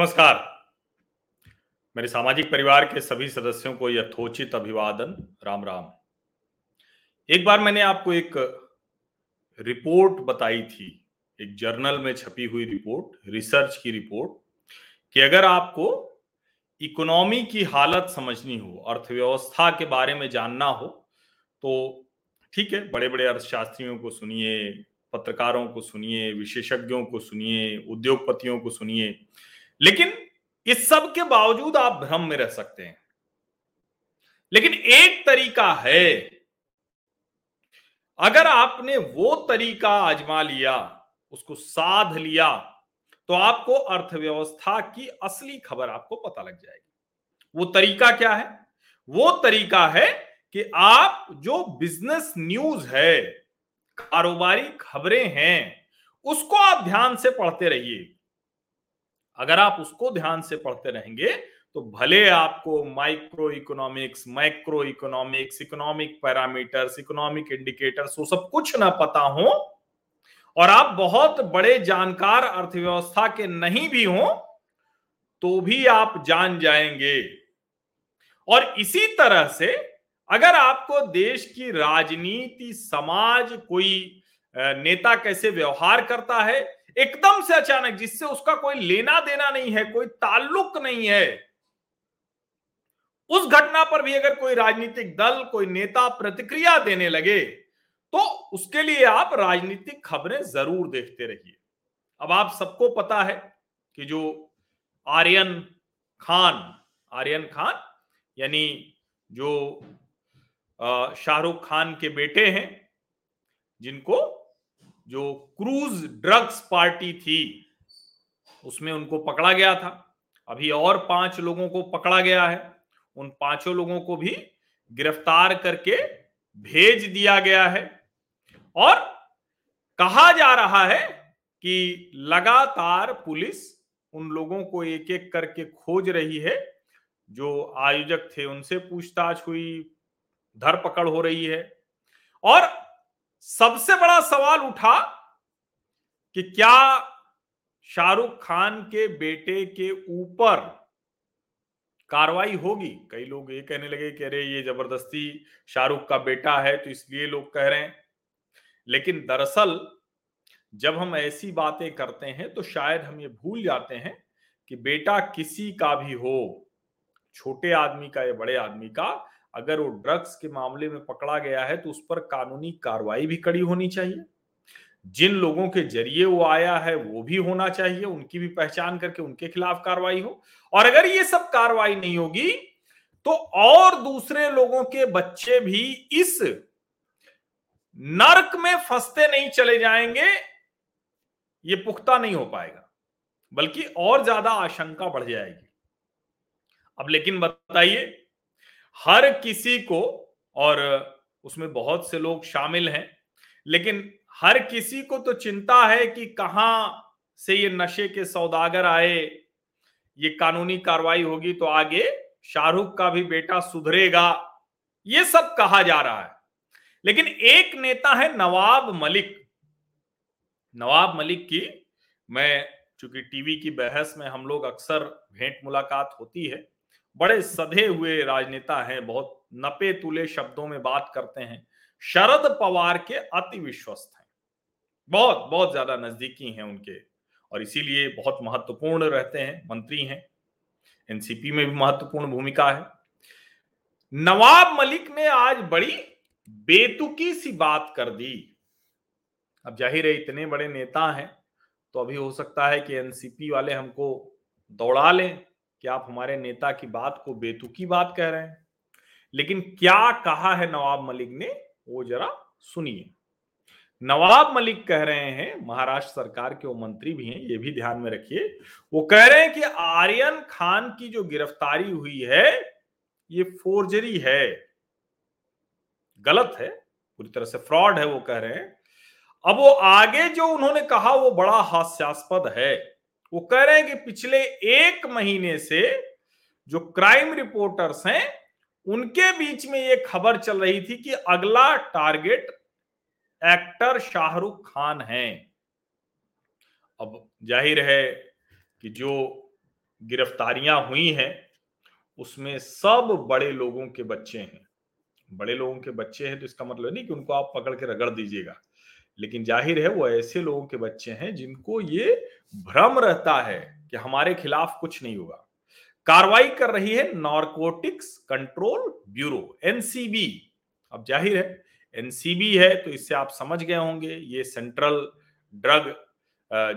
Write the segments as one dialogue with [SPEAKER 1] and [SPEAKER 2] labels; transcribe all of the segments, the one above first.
[SPEAKER 1] नमस्कार। मेरे सामाजिक परिवार के सभी सदस्यों को यथोचित अभिवादन। राम राम। एक बार मैंने आपको एक रिपोर्ट बताई थी, एक जर्नल में छपी हुई रिपोर्ट, रिसर्च की रिपोर्ट, कि अगर आपको इकोनॉमी की हालत समझनी हो, अर्थव्यवस्था के बारे में जानना हो तो ठीक है बड़े बड़े अर्थशास्त्रियों को सुनिए, पत्रकारों को सुनिए, विशेषज्ञों को सुनिए, उद्योगपतियों को सुनिए लेकिन इस सब के बावजूद आप भ्रम में रह सकते हैं। लेकिन एक तरीका है। अगर आपने वो तरीका आजमा लिया, उसको साध लिया तो आपको अर्थव्यवस्था की असली खबर आपको पता लग जाएगी। वो तरीका क्या है? वो तरीका है कि आप जो बिज़नेस न्यूज़ है, कारोबारी खबरें हैं, उसको आप ध्यान से पढ़ते रहिए। अगर आप उसको ध्यान से पढ़ते रहेंगे तो भले आपको micro economics micro economics economic parameters economic indicators वो सब कुछ ना पता हो, और आप बहुत बड़े जानकार अर्थव्यवस्था के नहीं भी हो तो भी आप जान जाएँगे। और इसी तरह से अगर आपको देश की राजनीति, समाज, कोई नेता कैसे व्यवहार करता है एकदम से अचानक, जिससे उसका कोई लेना देना नहीं है, कोई ताल्लुक नहीं है। उस घटना पर भी अगर कोई राजनीतिक दल, कोई नेता प्रतिक्रिया देने लगे तो उसके लिए आप राजनीतिक खबरें ज़रूर देखते रहिए। अब आप सबको पता है कि जो आर्यन खान आर्यन खान, यानी जो शाहरुख खान के बेटे हैं, जिनको जो क्रूज ड्रग्स पार्टी थी, उसमें उनको पकड़ा गया था। अभी और पाँच लोगों को पकड़ा गया है। उन पाँचों लोगों को भी गिरफ़्तार करके भेज दिया गया है। और कहा जा रहा है कि लगातार पुलिस उन लोगों को एक एक करके खोज रही है। जो आयोजक थे, उनसे पूछताछ हुई, धरपकड़ हो रही है। और सबसे बड़ा सवाल उठा कि क्या शाहरुख खान के बेटे के ऊपर कार्रवाई होगी? कई लोग ये कहने लगे कि अरे, ये ज़बरदस्ती शाहरुख का बेटा है तो इसलिए लोग कह रहे हैं। लेकिन दरअसल, जब हम ऐसी बातें करते हैं तो शायद हम ये भूल जाते हैं कि बेटा किसी का भी हो, छोटे आदमी का या बड़े आदमी का अगर वो ड्रग्स के मामले में पकड़ा गया है तो उस पर कानूनी कार्रवाई भी कड़ी होनी चाहिए। जिन लोगों के ज़रिए वो आया है, वो भी होना चाहिए, उनकी भी पहचान करके उनके खिलाफ कार्रवाई हो। और अगर ये सब कार्रवाई नहीं होगी तो और दूसरे लोगों के बच्चे भी इस नरक में फंसते नहीं चले जाएँगे, ये पुख्ता नहीं हो पाएगा, बल्कि और ज़्यादा आशंका बढ़ जाएगी। अब लेकिन बताइए हर किसी को, और उसमें बहुत से लोग शामिल हैं, लेकिन हर किसी को तो चिंता है कि कहाँ से ये नशे के सौदागर आए, ये कानूनी कार्रवाई होगी तो आगे शाहरुख का भी बेटा सुधरेगा, ये सब कहा जा रहा है। लेकिन एक नेता है नवाब मलिक। नवाब मलिक की, मैं चूँकि टीवी की बहस में हम लोग अक्सर भेंट मुलाकात होती है बड़े सधे हुए राजनेता हैं, बहुत नपे तुले शब्दों में बात करते हैं। शरद पवार के अति विश्वस्त हैं। बहुत बहुत ज़्यादा नजदीकी हैं उनके और इसीलिए बहुत महत्वपूर्ण रहते हैं, मंत्री हैं। एनसीपी में भी महत्वपूर्ण भूमिका है। नवाब मलिक ने आज बड़ी बेतुकी सी बात कर दी। अब ज़ाहिर है इतने बड़े नेता हैं तो अभी हो सकता है कि एनसीपी वाले हमको दौड़ा लें। कि आप हमारे नेता की बात को बेतुकी बात कह रहे हैं। लेकिन क्या कहा है नवाब मलिक ने, वो जरा सुनिए। नवाब मलिक कह रहे हैं, महाराष्ट्र सरकार के वो मंत्री भी हैं, ये भी ध्यान में रखिए। वो कह रहे हैं कि आर्यन खान की जो गिरफ्तारी हुई है, ये फोर्जरी है। गलत है, पूरी तरह से फ्रॉड है, वो कह रहे हैं। अब वो आगे जो उन्होंने कहा, वो बड़ा हास्यास्पद है। वो कह रहे हैं कि पिछले एक महीने से जो क्राइम रिपोर्टर्स हैं, उनके बीच में ये खबर चल रही थी कि अगला टारगेट एक्टर शाहरुख खान है। अब ज़ाहिर है कि जो गिरफ्तारियाँ हुई हैं, उसमें सब बड़े लोगों के बच्चे हैं। बड़े लोगों के बच्चे हैं तो इसका मतलब नहीं कि उनको आप पकड़ के रगड़ दीजिएगा। लेकिन ज़ाहिर है वो ऐसे लोगों के बच्चे हैं जिनको ये भ्रम रहता है कि हमारे खिलाफ कुछ नहीं होगा। कार्रवाई कर रही है नॉर्कोटिक्स कंट्रोल ब्यूरो एनसीबी अब ज़ाहिर है एनसीबी है तो इससे आप समझ गए होंगे, ये सेंट्रल ड्रग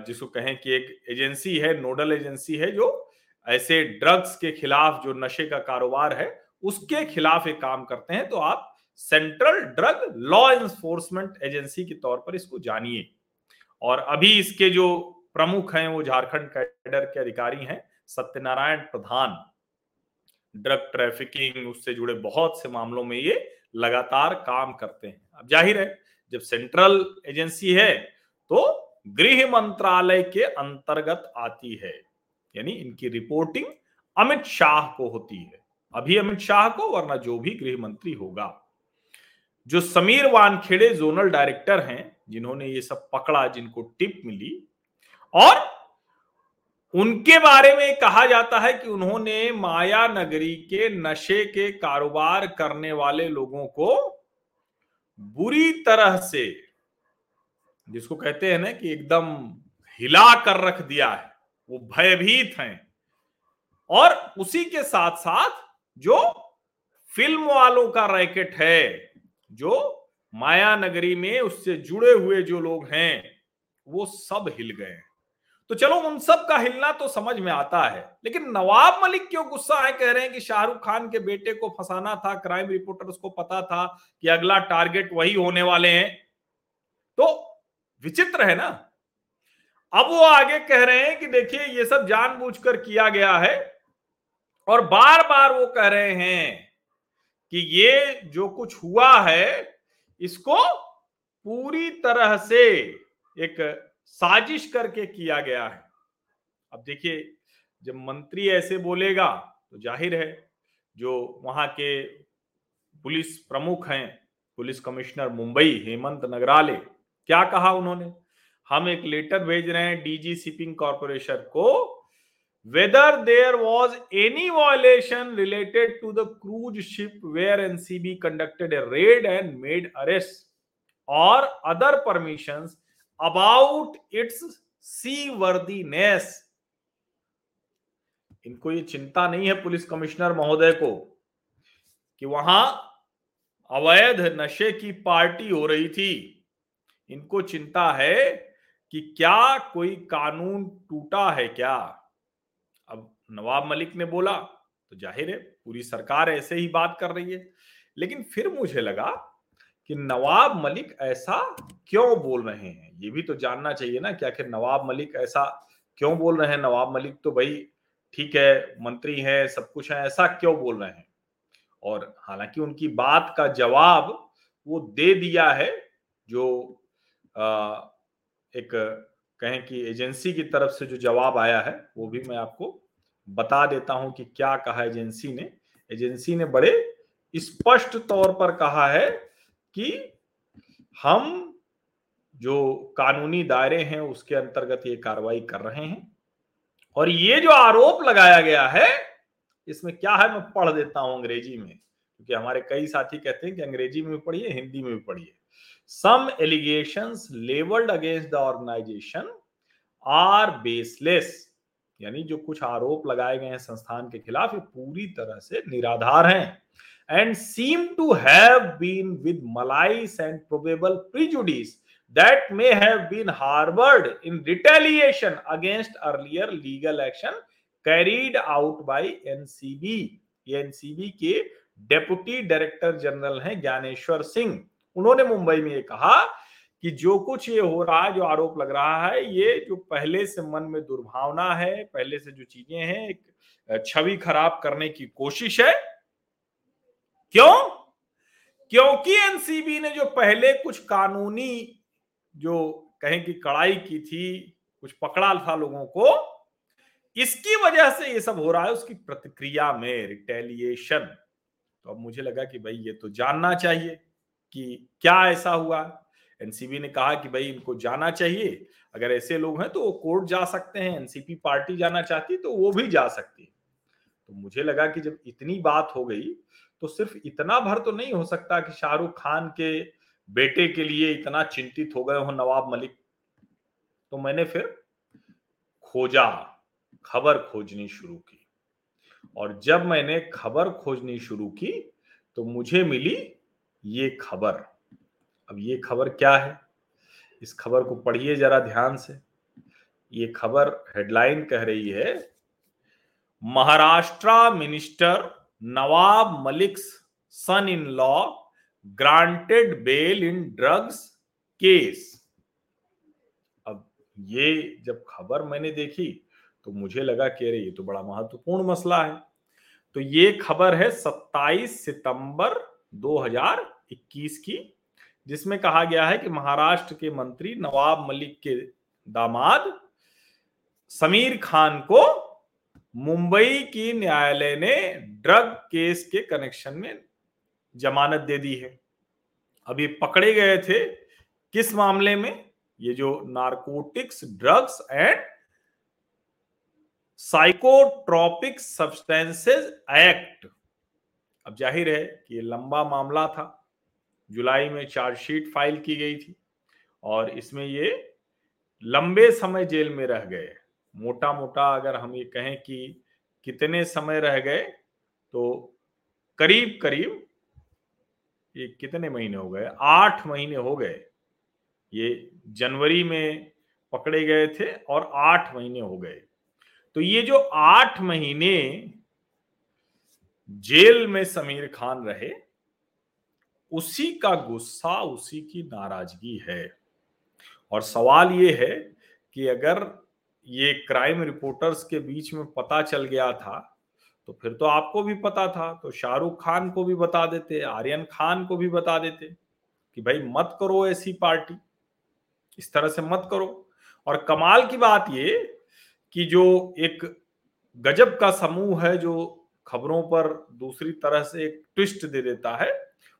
[SPEAKER 1] जिसको कहें कि एक एजेंसी है नोडल एजेंसी है, जो ऐसे ड्रग्स के खिलाफ जो नशे का कारोबार है, उसके खिलाफ एक काम करते हैं तो आप central drug law enforcement agency के तौर पर इसको जानिए। और अभी इसके जो प्रमुख हैं, वो झारखंड कैडर के अधिकारी हैं, सत्यनारायण प्रधान। ड्रग ट्रैफिकिंग, उससे जुड़े बहुत से मामलों में ये लगातार काम करते हैं। अब ज़ाहिर है, जब सेंट्रल एजेंसी है तो गृह मंत्रालय के अंतर्गत आती है। यानी इनकी रिपोर्टिंग अमित शाह को होती है। अभी अमित शाह को, वरना जो भी गृह मंत्री होगा। जो समीर वानखेड़े जोनल डायरेक्टर हैं, जिन्होंने ये सब पकड़ा, जिनको टिप मिली, और उनके बारे में कहा जाता है कि उन्होंने माया नगरी के नशे के कारोबार करने वाले लोगों को बुरी तरह से, जिसको कहते हैं ना कि एकदम हिला कर रख दिया है, वो भयभीत हैं। और उसी के साथ साथ जो फ़िल्म वालों का रैकेट है जो माया नगरी में उससे जुड़े हुए जो लोग हैं, वो सब हिल गए। तो चलो उन सब का हिलना तो समझ में आता है, लेकिन नवाब मलिक क्यों गुस्सा है? कह रहे हैं कि शाहरुख खान के बेटे को फंसाना था, क्राइम रिपोर्टर्स को पता था कि अगला टारगेट वही होने वाले हैं। तो विचित्र है ना? अब वो आगे कह रहे हैं कि देखिए, ये सब जानबूझकर किया गया है और बार बार वो कह रहे हैं कि ये जो कुछ हुआ है, इसको पूरी तरह से एक साजिश करके किया गया है। अब देखिए, जब मंत्री ऐसे बोलेगा तो ज़ाहिर है, जो वहाँ के पुलिस प्रमुख हैं, पुलिस कमिश्नर मुंबई, हेमंत नगराले, क्या कहा उन्होंने? हम एक लेटर भेज रहे हैं डीजी शिपिंग कॉरपोरेशन को there was any violation related to the cruise ship where NCB conducted a raid and made arrest और other permission about its seaworthiness इनको ये चिंता नहीं है पुलिस कमिश्नर महोदय को कि वहाँ अवैध नशे की पार्टी हो रही थी। इनको चिंता है कि क्या कोई कानून टूटा है क्या? नवाब मलिक ने बोला तो ज़ाहिर है पूरी सरकार ऐसे ही बात कर रही है। लेकिन फिर मुझे लगा कि नवाब मलिक ऐसा क्यों बोल रहे हैं? ये भी तो जानना चाहिए ना कि आखिर नवाब मलिक ऐसा क्यों बोल रहे हैं? नवाब मलिक तो भाई ठीक है मंत्री है सब कुछ है ऐसा क्यों बोल रहे हैं? और हालाँकि उनकी बात का जवाब वो दे दिया है जो आ, एक कहें कि एजेंसी की तरफ़ से जो जवाब आया है वो भी मैं आपको बता देता हूँ कि क्या कहा एजेंसी ने। एजेंसी ने बड़े स्पष्ट तौर पर कहा है कि हम जो कानूनी दायरे हैं, उसके अंतर्गत ये कार्रवाई कर रहे हैं। और ये जो आरोप लगाया गया है, इसमें क्या है, मैं पढ़ देता हूँ अंग्रेज़ी में, क्योंकि हमारे कई साथी कहते हैं कि अंग्रेज़ी में भी पढ़िए, हिंदी में भी पढ़िए। Some allegation leveled against the organization are baseless यानी जो कुछ आरोप लगाए गए हैं संस्थान के खिलाफ, ये पूरी तरह से निराधार हैं and seem to have been with malice and probable prejudice that may have been harbored in retaliation against earlier legal action carried out by NCB. ये एनसीबी के डेप्यूटी डायरेक्टर जनरल हैं ज्ञानेश्वर सिंह उन्होंने मुंबई में ये कहा कि जो कुछ ये हो रहा है, जो आरोप लग रहा है, ये जो पहले से मन में दुर्भावना है, पहले से जो चीज़ें हैं, एक छवि खराब करने की कोशिश है। क्यों? क्योंकि एनसीबी ने जो पहले कुछ कानूनी जो कहें कि कड़ाई की थी, कुछ पकड़ा था लोगों को, इसकी वजह से ये सब हो रहा है, उसकी प्रतिक्रिया में रिटेलिएशन तो अब मुझे लगा कि भाई ये तो जानना चाहिए कि क्या ऐसा हुआ। एनसीबी ने कहा कि भाई इनको जाना चाहिए, अगर ऐसे लोग हैं तो वो कोर्ट जा सकते हैं, एनसीपी पार्टी जाना चाहती तो वो भी जा सकती। है तो मुझे लगा कि जब इतनी बात हो गई तो सिर्फ़ इतना भर तो नहीं हो सकता कि शाहरुख खान के बेटे के लिए इतना चिंतित हो गए हो नवाब मलिक। तो मैंने फिर खोजा, खबर खोजनी शुरू की। और जब मैंने खबर खोजनी शुरू की तो मुझे मिली ये खबर। अब ये खबर क्या है? इस खबर को पढ़िए जरा ध्यान से। ये खबर हेडलाइन कह रही है, Maharashtra minister Nawab Malik son in law granted bail in drugs case. अब ये जब खबर मैंने देखी तो मुझे लगा कि अरे, ये तो बड़ा महत्वपूर्ण मसला है। तो ये खबर है 27 सितंबर 2021 की। जिसमें कहा गया है कि महाराष्ट्र के मंत्री नवाब मलिक के दामाद समीर खान को मुंबई की न्यायालय ने ड्रग केस के कनेक्शन में जमानत दे दी है। अभी पकड़े गए थे। किस मामले में? ये जो narcotics drugs and psychotropic substances act अब ज़ाहिर है कि ये लंबा मामला था। जुलाई में चार्जशीट फ़ाइल की गई थी और इसमें ये लंबे समय जेल में रह गए। मोटा मोटा अगर हम ये कहें कि कितने समय रह गए तो करीब करीब ये कितने महीने हो गए? आठ महीने हो गए। ये जनवरी में पकड़े गए थे और आठ महीने हो गए। तो ये जो आठ महीने जेल में समीर खान रहे उसी का गुस्सा, उसी की नाराज़गी है। और सवाल ये है कि अगर ये क्राइम रिपोर्टर्स के बीच में पता चल गया था तो फिर तो आपको भी पता था तो शाहरुख खान को भी बता देते, आर्यन खान को भी बता देते कि भाई मत करो ऐसी पार्टी। इस तरह से मत करो। और कमाल की बात ये कि जो एक गजब का समूह है, जो खबरों पर दूसरी तरह से एक ट्विस्ट दे देता है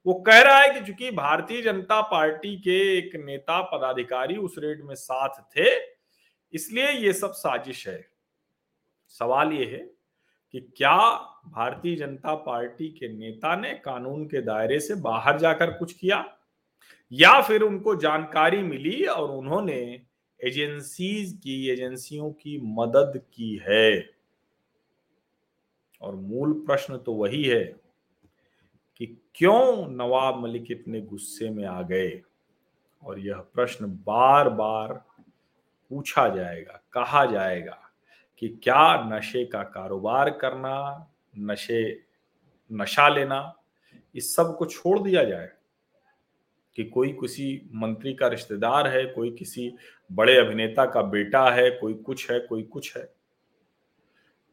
[SPEAKER 1] वो कह रहा है कि चूँकि भारतीय जनता पार्टी के एक नेता पदाधिकारी उस रेड में साथ थे, इसलिए ये सब साजिश है। सवाल ये है कि क्या भारतीय जनता पार्टी के नेता ने कानून के दायरे से बाहर जाकर कुछ किया? या फिर उनको जानकारी मिली और उन्होंने एजेंसीज की, एजेंसियों की मदद की है? और मूल प्रश्न तो वही है क्यों नवाब मलिक इतने गुस्से में आ गए? और यह प्रश्न बार बार पूछा जाएगा, कहा जाएगा कि क्या नशे का कारोबार करना, नशे, नशा लेना, इस सबको छोड़ दिया जाए? कि कोई किसी मंत्री का रिश्तेदार है, कोई किसी बड़े अभिनेता का बेटा है, कोई कुछ है, कोई कुछ है?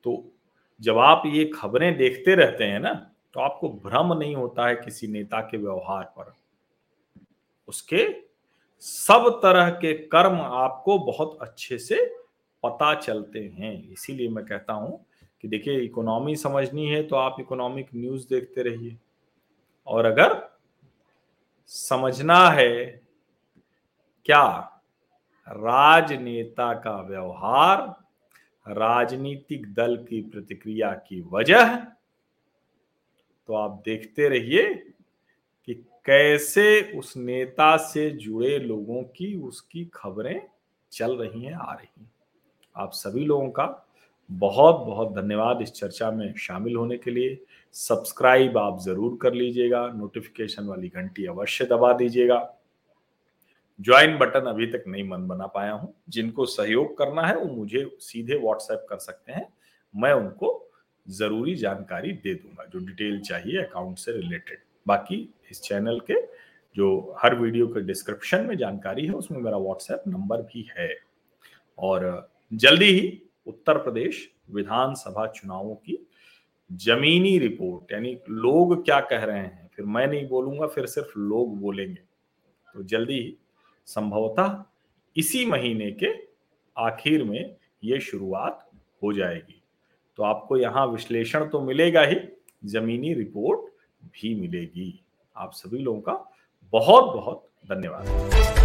[SPEAKER 1] तो जब आप ये खबरें देखते रहते हैं ना तो आपको भ्रम नहीं होता है किसी नेता के व्यवहार पर। उसके सब तरह के कर्म आपको बहुत अच्छे से पता चलते हैं। इसीलिए मैं कहता हूँ कि देखिए, इकोनॉमी समझनी है तो आप इकोनॉमिक न्यूज़ देखते रहिए। और अगर समझना है क्या राजनेता का व्यवहार राजनीतिक दल की प्रतिक्रिया की वजह तो आप देखते रहिए कि कैसे उस नेता से जुड़े लोगों की उसकी खबरें चल रही हैं, आ रही हैं। आप सभी लोगों का बहुत बहुत धन्यवाद इस चर्चा में शामिल होने के लिए। सब्सक्राइब आप ज़रूर कर लीजिएगा, नोटिफिकेशन वाली घंटी अवश्य दबा दीजिएगा। ज्वाइन बटन अभी तक नहीं मन बना पाया हूँ। जिनको सहयोग करना है वो मुझे सीधे व्हाट्सएप कर सकते हैं। मैं उनको ज़रूरी जानकारी दे दूँगा, जो डिटेल चाहिए अकाउंट से रिलेटेड। बाकी इस चैनल के जो हर वीडियो के डिस्क्रिप्शन में जानकारी है, उसमें मेरा व्हाट्सएप नंबर भी है। और जल्दी ही उत्तर प्रदेश विधानसभा चुनावों की जमीनी रिपोर्ट, यानी लोग क्या कह रहे हैं, फिर मैं नहीं बोलूँगा, फिर सिर्फ़ लोग बोलेंगे। तो जल्दी ही संभवतः इसी महीने के आखिर में ये शुरुआत हो जाएगी। तो आपको यहाँ विश्लेषण तो मिलेगा ही, जमीनी रिपोर्ट भी मिलेगी। आप सभी लोगों का बहुत बहुत धन्यवाद।